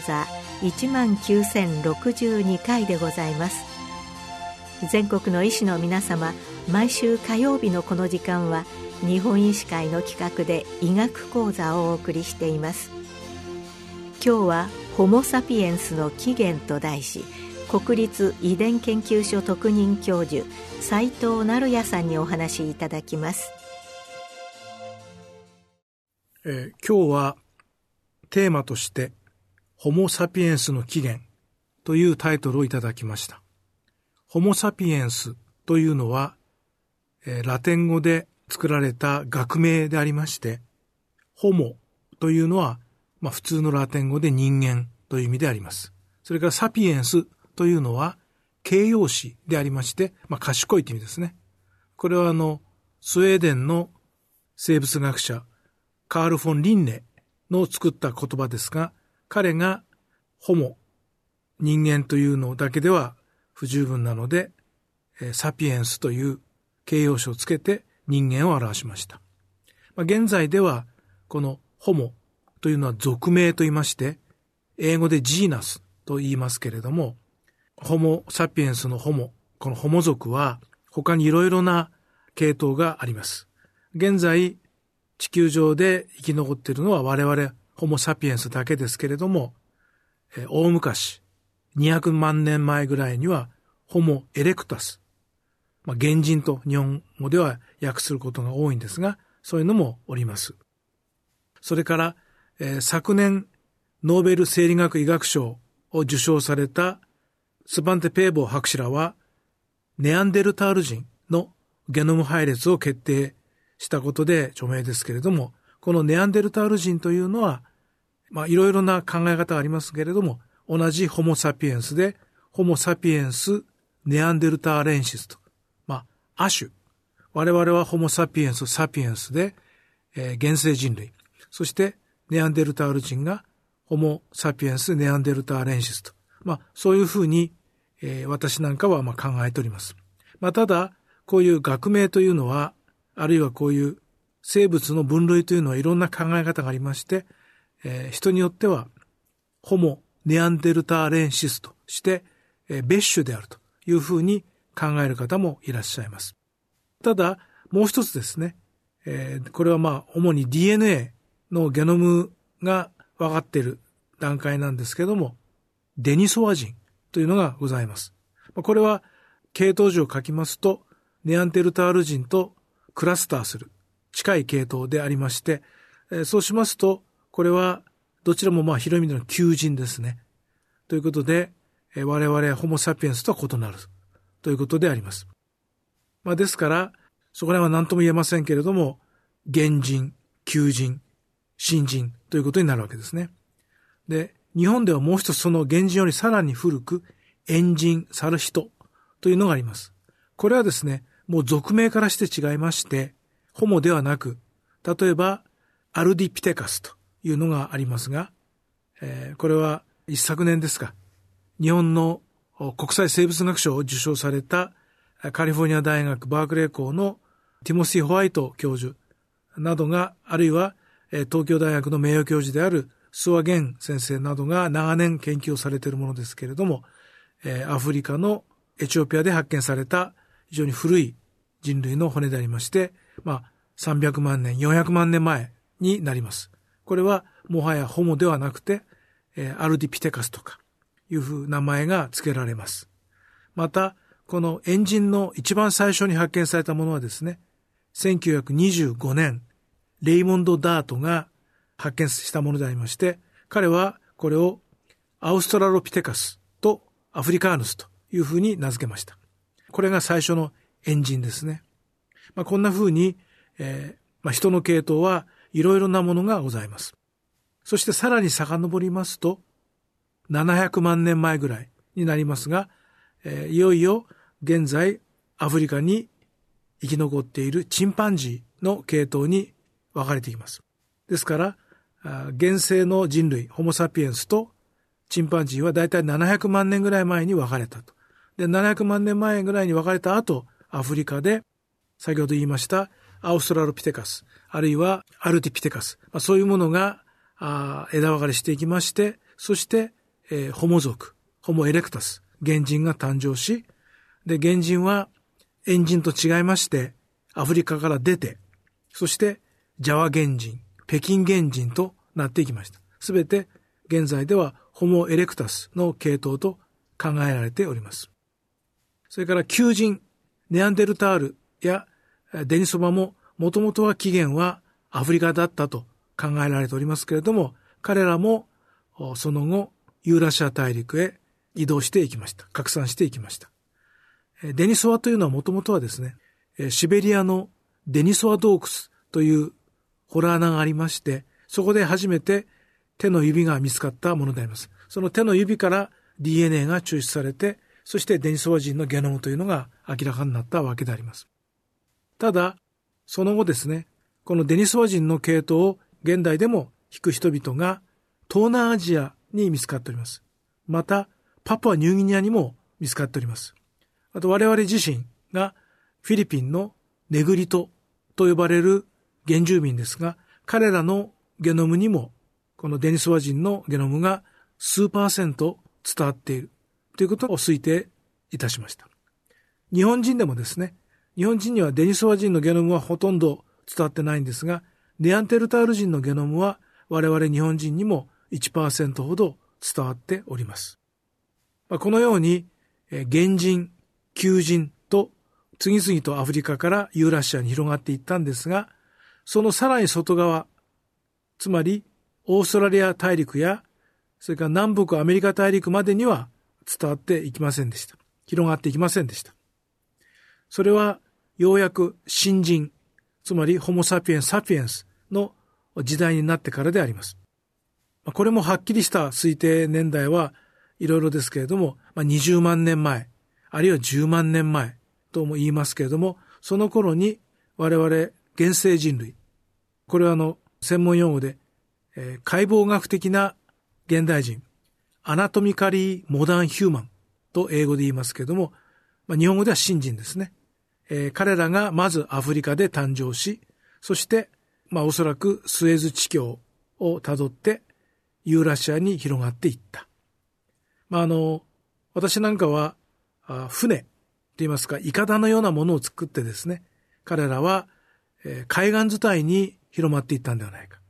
座19,062回でございます。全国の医師の皆様毎週火曜日のこの時間は日本医師会の企画で医学講座をお送りしています。今日はホモ・サピエンスの起源と題し国立遺伝研究所特任教授斉藤成也さんにお話しいただきます、えー、今日はテーマとしてホモ・サピエンスの起源というタイトルをいただきましたホモ・サピエンスというのは、えー、ラテン語で作られた学名でありましてホモというのは、まあ、普通のラテン語で人間という意味でありますそれからサピエンスというのは形容詞でありまして、まあ、賢いという意味ですね。これはあの、スウェーデンの生物学者、カール・フォン・リンネの作った言葉ですが、彼がホモ、人間というのだけでは不十分なので、サピエンスという形容詞をつけて人間を表しました。まあ、現在では、このホモというのは俗名と言いまして、英語でジーナスと言いますけれども、ホモ・サピエンスのホモ、このホモ族は他にいろいろな系統があります。現在、地球上で生き残っているのは我々ホモ・サピエンスだけですけれども、え大昔、200万年前ぐらいにはホモ・エレクタス、まあ、原人と日本語では訳することが多いんですが、そういうのもおります。それから、えー、昨年、ノーベル生理学医学賞を受賞されたスバンテ・ペーボー博士らは、ネアンデルタール人のゲノム配列を決定したことで著名ですけれども、このネアンデルタール人というのは、まあいろいろな考え方がありますけれども、同じホモ・サピエンスで、ホモ・サピエンス・ネアンデルターレンシスと、まあ、亜種。我々はホモ・サピエンス・サピエンスで、えー、原生人類。そして、ネアンデルタール人が、ホモ・サピエンス・ネアンデルターレンシスと。まあ、そういうふうにえー、私なんかはまあ考えております。まあ、ただ、こういう学名というのは、あるいはこういう生物の分類というのはいろんな考え方がありまして、えー、人によっては、ホモ・ネアンデルターレンシスとして、えー、別種であるというふうに考える方もいらっしゃいます。ただ、もう一つですね、えー、これはまあ、主に DNA のゲノムが分かっている段階なんですけども、デニソワ人というのがございます。これは系統樹を書きますと、ネアンテルタール人とクラスターする近い系統でありまして、そうしますと、これはどちらもまあ広い意味での求人ですね。ということで、我々ホモ・サピエンスとは異なるということであります。まあ、ですから、そこら辺は何とも言えませんけれども、原人、求人、新人ということになるわけですね。で、日本ではもう一つその原人よりさらに古く、エンジン、サルヒトというのがあります。これはですね、もう俗名からして違いまして、ホモではなく、例えば、アルディピテカスとというのがありますが、えー、これは一昨年ですか、日本の国際生物学賞を受賞されたカリフォルニア大学バークレー校のティモシー・ホワイト教授などが、あるいは東京大学の名誉教授である諏訪源先生などが長年研究をされているものですけれども、アフリカのエチオピアで発見された非常に古い人類の骨でありまして、まあ、300万年、400万年前になります。これはもはやホモではなくて、え、アルディピテカスとかいうふう名前が付けられます。また、このエンジンの一番最初に発見されたものはですね、1925年、レイモンド・ダートが発見したものでありまして、彼はこれをアウストラロピテカスとアフリカーヌスというふうに名付けました。これが最初のエンジンですね。まあ、こんなふうに、えーまあ、人の系統はいろいろなものがございます。そしてさらに遡りますと、700万年前ぐらいになりますが、えー、いよいよ現在アフリカに生き残っているチンパンジーの系統に分かれています。ですから、現世の人類、ホモ・サピエンスとチンパンジーはだいたい700万年ぐらい前に分かれたと。で、700万年前ぐらいに分かれた後、アフリカで、先ほど言いましたアウストラロピテカス、あるいはアルティピテカス、まあ、そういうものがあ枝分かれしていきまして、そして、えー、ホモ族、ホモエレクタス、原人が誕生し、で、原人はエンジンと違いまして、アフリカから出て、そしてジャワ原人、北京原人となっていきました。すべて現在ではホモエレクタスの系統と考えられております。それから求人、ネアンデルタールやデニソバももともとは起源はアフリカだったと考えられておりますけれども、彼らもその後ユーラシア大陸へ移動していきました。拡散していきました。デニソワというのはもともとはですね、シベリアのデニソワ洞窟というホラー穴がありまして、そこで初めて手の指が見つかったものであります。その手の指から DNA が抽出されて、そしてデニソワ人のゲノムというのが明らかになったわけであります。ただ、その後ですね、このデニソワ人の系統を現代でも引く人々が東南アジアに見つかっております。また、パプアニューギニアにも見つかっております。あと我々自身がフィリピンのネグリトと呼ばれる原住民ですが、彼らのゲノムにも、このデニソワ人のゲノムが数パーセント伝わっているということを推定いたしました。日本人でもですね、日本人にはデニソワ人のゲノムはほとんど伝わってないんですが、ネアンテルタール人のゲノムは我々日本人にも1%ほど伝わっております。このように、原人、求人と次々とアフリカからユーラシアに広がっていったんですが、そのさらに外側、つまりオーストラリア大陸や、それから南北アメリカ大陸までには伝わっていきませんでした。広がっていきませんでした。それはようやく新人、つまりホモサピエンサピエンスの時代になってからであります。これもはっきりした推定年代はいろいろですけれども、20万年前、あるいは10万年前とも言いますけれども、その頃に我々原生人類、これはあの、専門用語で、解剖学的な現代人、アナトミカリー・モダン・ヒューマンと英語で言いますけれども、日本語では新人ですね。えー、彼らがまずアフリカで誕生し、そして、まあおそらくスエズ地境をたどってユーラシアに広がっていった。まあ、あの、私なんかは、あ船って言いますか、イカダのようなものを作ってですね、彼らは、えー、海岸伝いに広まっていったんではないか。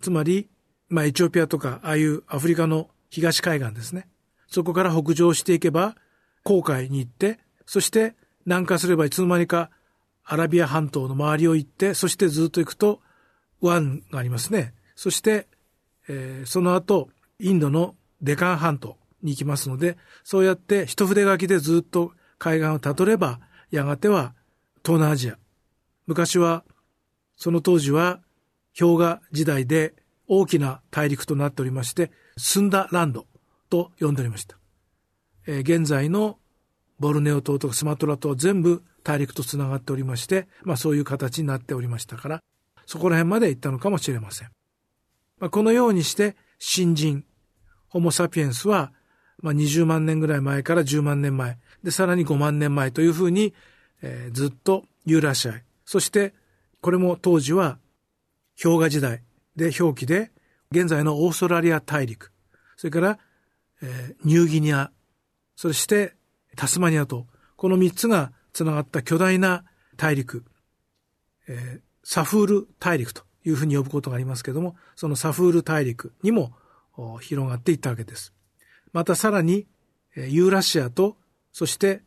つまり、まあ、エチオピアとか、ああいうアフリカの東海岸ですね。そこから北上していけば、航海に行って、そして南下すればいつの間にかアラビア半島の周りを行って、そしてずっと行くと湾がありますね。そして、えー、その後、インドのデカン半島に行きますので、そうやって一筆書きでずっと海岸をたどれば、やがては東南アジア。昔は、その当時は氷河時代で大きな大陸となっておりまして、スンダランドと呼んでおりました。えー、現在のボルネオ島とかスマトラ島は全部大陸とつながっておりまして、まあそういう形になっておりましたから、そこら辺まで行ったのかもしれません。まあ、このようにして新人、ホモ・サピエンスは、まあ、20万年ぐらい前から10万年前、で、さらに5万年前というふうに、えー、ずっとユーラシアへ。そして、これも当時は氷河時代で表記で、現在のオーストラリア大陸、それから、えー、ニューギニア、そしてタスマニアと、この3つが繋がった巨大な大陸、えー、サフール大陸というふうに呼ぶことがありますけれども、そのサフール大陸にも広がっていったわけです。またさらに、ユーラシアと、そして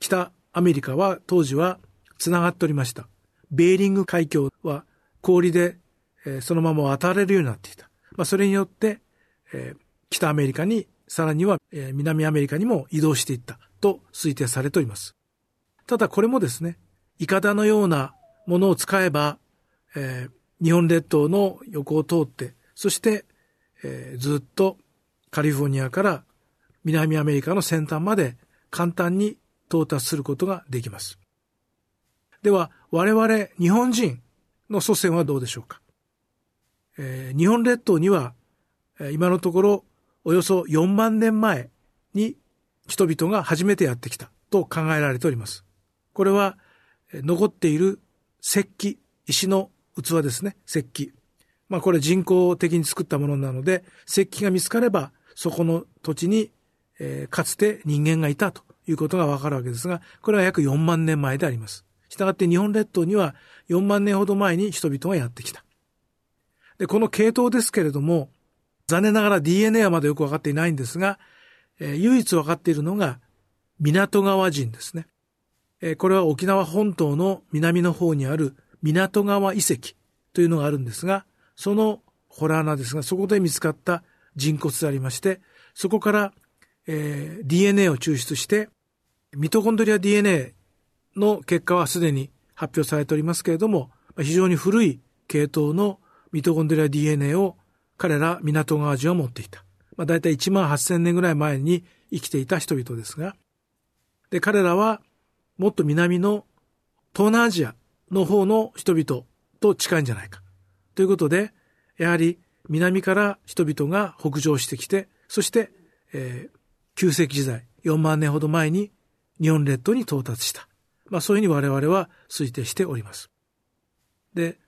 北アメリカは当時は繋がっておりました。ベーリング海峡は氷でそのまま渡れるようになっていた。まあ、それによって、北アメリカに、さらには南アメリカにも移動していったと推定されております。ただこれもですね、イカダのようなものを使えば、えー、日本列島の横を通って、そして、えー、ずっとカリフォルニアから南アメリカの先端まで簡単に到達することができます。では、我々日本人の祖先はどうでしょうか、えー、日本列島には、今のところおよそ4万年前に人々が初めてやってきたと考えられております。これは残っている石器、石の器ですね、石器。まあこれ人工的に作ったものなので、石器が見つかれば、そこの土地に、えー、かつて人間がいたということがわかるわけですが、これは約4万年前であります。したがって日本列島には4万年ほど前に人々がやってきた。で、この系統ですけれども、残念ながら DNA はまだよくわかっていないんですが、え、唯一わかっているのが港川人ですね。え、これは沖縄本島の南の方にある港川遺跡というのがあるんですが、そのホラー穴ですが、そこで見つかった人骨でありまして、そこから、えー、DNA を抽出して、ミトコンドリア DNA の結果はすでに発表されておりますけれども、非常に古い系統のミトコンドリア DNA を彼ら港川人は持っていた。まあ、大体1万8000年ぐらい前に生きていた人々ですが、で、彼らはもっと南の東南アジアの方の人々と近いんじゃないか。ということで、やはり南から人々が北上してきて、そして、えー、旧石時代、4万年ほど前に日本列島に到達した。まあそういうふうに我々は推定しております。で、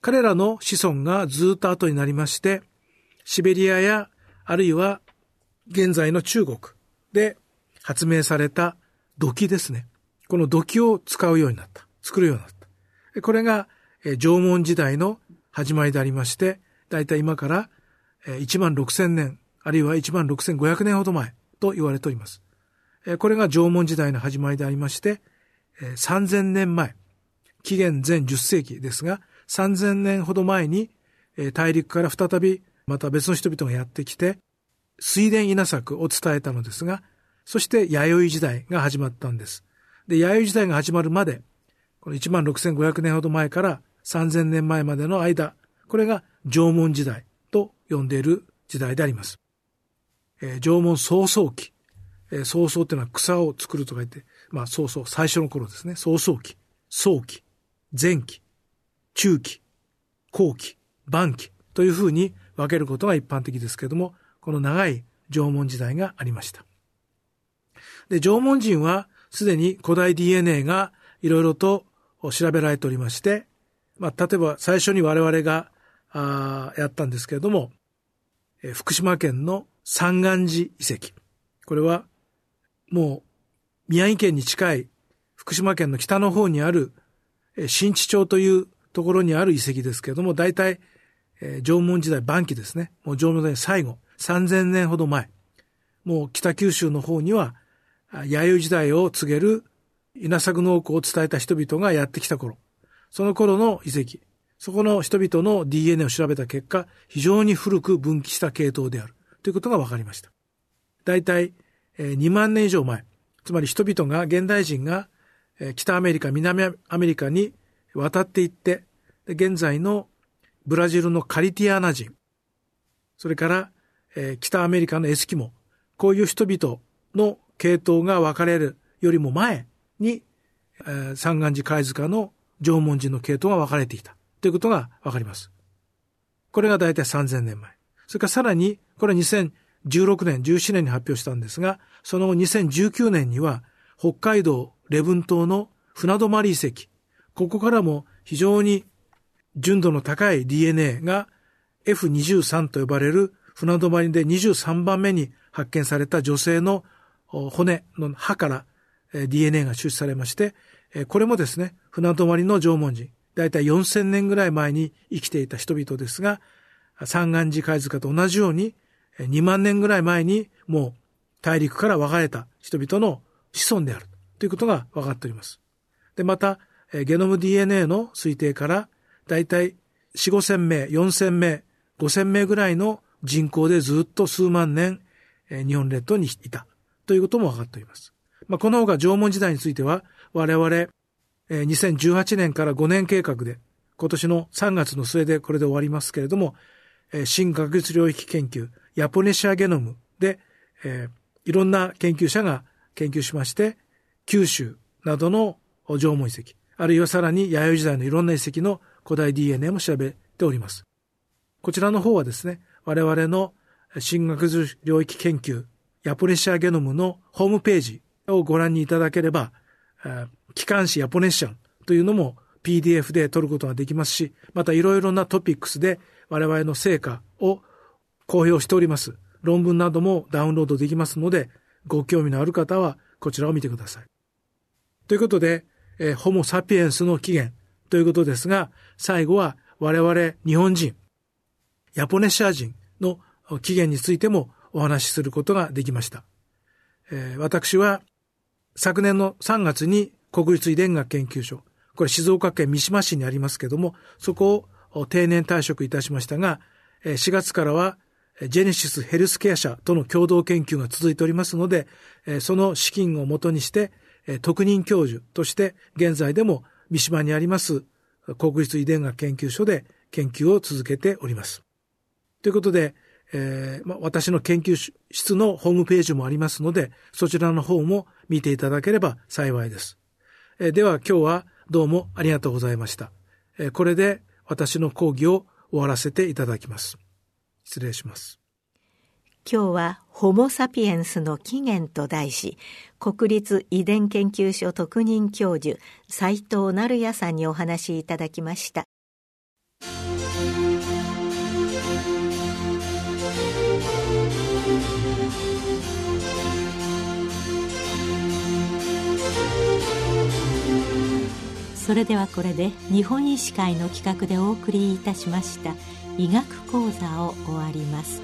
彼らの子孫がずっと後になりまして、シベリアや、あるいは現在の中国で発明された土器ですね。この土器を使うようになった。作るようになった。これが縄文時代の始まりでありまして、だいたい今から1万6000年、あるいは1万6500年ほど前と言われております。これが縄文時代の始まりでありまして、3000年前、紀元前10世紀ですが、3000年ほど前に大陸から再びまた別の人々がやってきて、水田稲作を伝えたのですが、そして弥生時代が始まったんです。で、弥生時代が始まるまで、この16,500年ほど前から3000年前までの間、これが縄文時代と呼んでいる時代であります。えー、縄文創創期。えー、っていうのは草を作るとか言って、まあ創創、最初の頃ですね。創創期、早期、前期、中期、後期、晩期というふうに分けることが一般的ですけれども、この長い縄文時代がありました。で、縄文人はすでに古代 DNA がいろいろと調べられておりまして、まあ、例えば最初に我々があやったんですけれども、え福島県の三眼寺遺跡。これは、もう、宮城県に近い福島県の北の方にある、え新地町というところにある遺跡ですけれども、大体、え縄文時代晩期ですね。もう縄文時代最後、3000年ほど前。もう北九州の方には、弥生時代を告げる稲作農耕を伝えた人々がやってきた頃、その頃の遺跡、そこの人々の DNA を調べた結果、非常に古く分岐した系統であるということが分かりました。大体2万年以上前、つまり人々が、現代人が北アメリカ、南アメリカに渡っていって、現在のブラジルのカリティアーナ人、それから北アメリカのエスキモ、こういう人々の系統が分かれるよりも前に、えー、三眼寺貝塚の縄文人の系統が分かれていたということが分かります。これが大体3000年前。それからさらに、これは2016年、17年に発表したんですが、その後2019年には、北海道礼文島の船泊遺跡、ここからも非常に純度の高い DNA が F23 と呼ばれる船泊で23番目に発見された女性の骨の歯から DNA が出されまして、これもですね、船泊まりの縄文人、だいたい4000年ぐらい前に生きていた人々ですが、三眼寺貝塚と同じように、2万年ぐらい前にもう大陸から分かれた人々の子孫であるということが分かっております。で、また、ゲノム DNA の推定から、だいたい4、5千名、4千名、5千名ぐらいの人口でずっと数万年、日本列島にいたということも分かっております。まあ、この他縄文時代については、我々、えー、2018年から5年計画で、今年の3月の末でこれで終わりますけれども、新学術領域研究、ヤポネシアゲノムで、えー、いろんな研究者が研究しまして、九州などの縄文遺跡、あるいはさらに弥生時代のいろんな遺跡の古代 DNA も調べております。こちらの方はですね、我々の新学術領域研究、ヤポネシアゲノムのホームページをご覧にいただければ、機関誌ヤポネシャンというのも PDF で取ることができますし、またいろいろなトピックスで我々の成果を公表しております。論文などもダウンロードできますので、ご興味のある方はこちらを見てください。ということで、えー、ホモ・サピエンスの起源ということですが、最後は我々日本人、ヤポネシア人の起源についてもお話しすることができました。えー、私は昨年の3月に国立遺伝学研究所、これ静岡県三島市にありますけども、そこを定年退職いたしましたが、4月からはジェネシスヘルスケア社との共同研究が続いておりますので、その資金をもとにして、特任教授として現在でも三島にあります国立遺伝学研究所で研究を続けております。ということで、えーま、私の研究室のホームページもありますので、そちらの方も見ていただければ幸いです。えー、では今日はどうもありがとうございました。えー、これで私の講義を終わらせていただきます。失礼します。今日はホモ・サピエンスの起源と題し、国立遺伝研究所特任教授、斉藤成也さんにお話いただきました。それではこれで日本医師会の企画でお送りいたしました医学講座を終わります。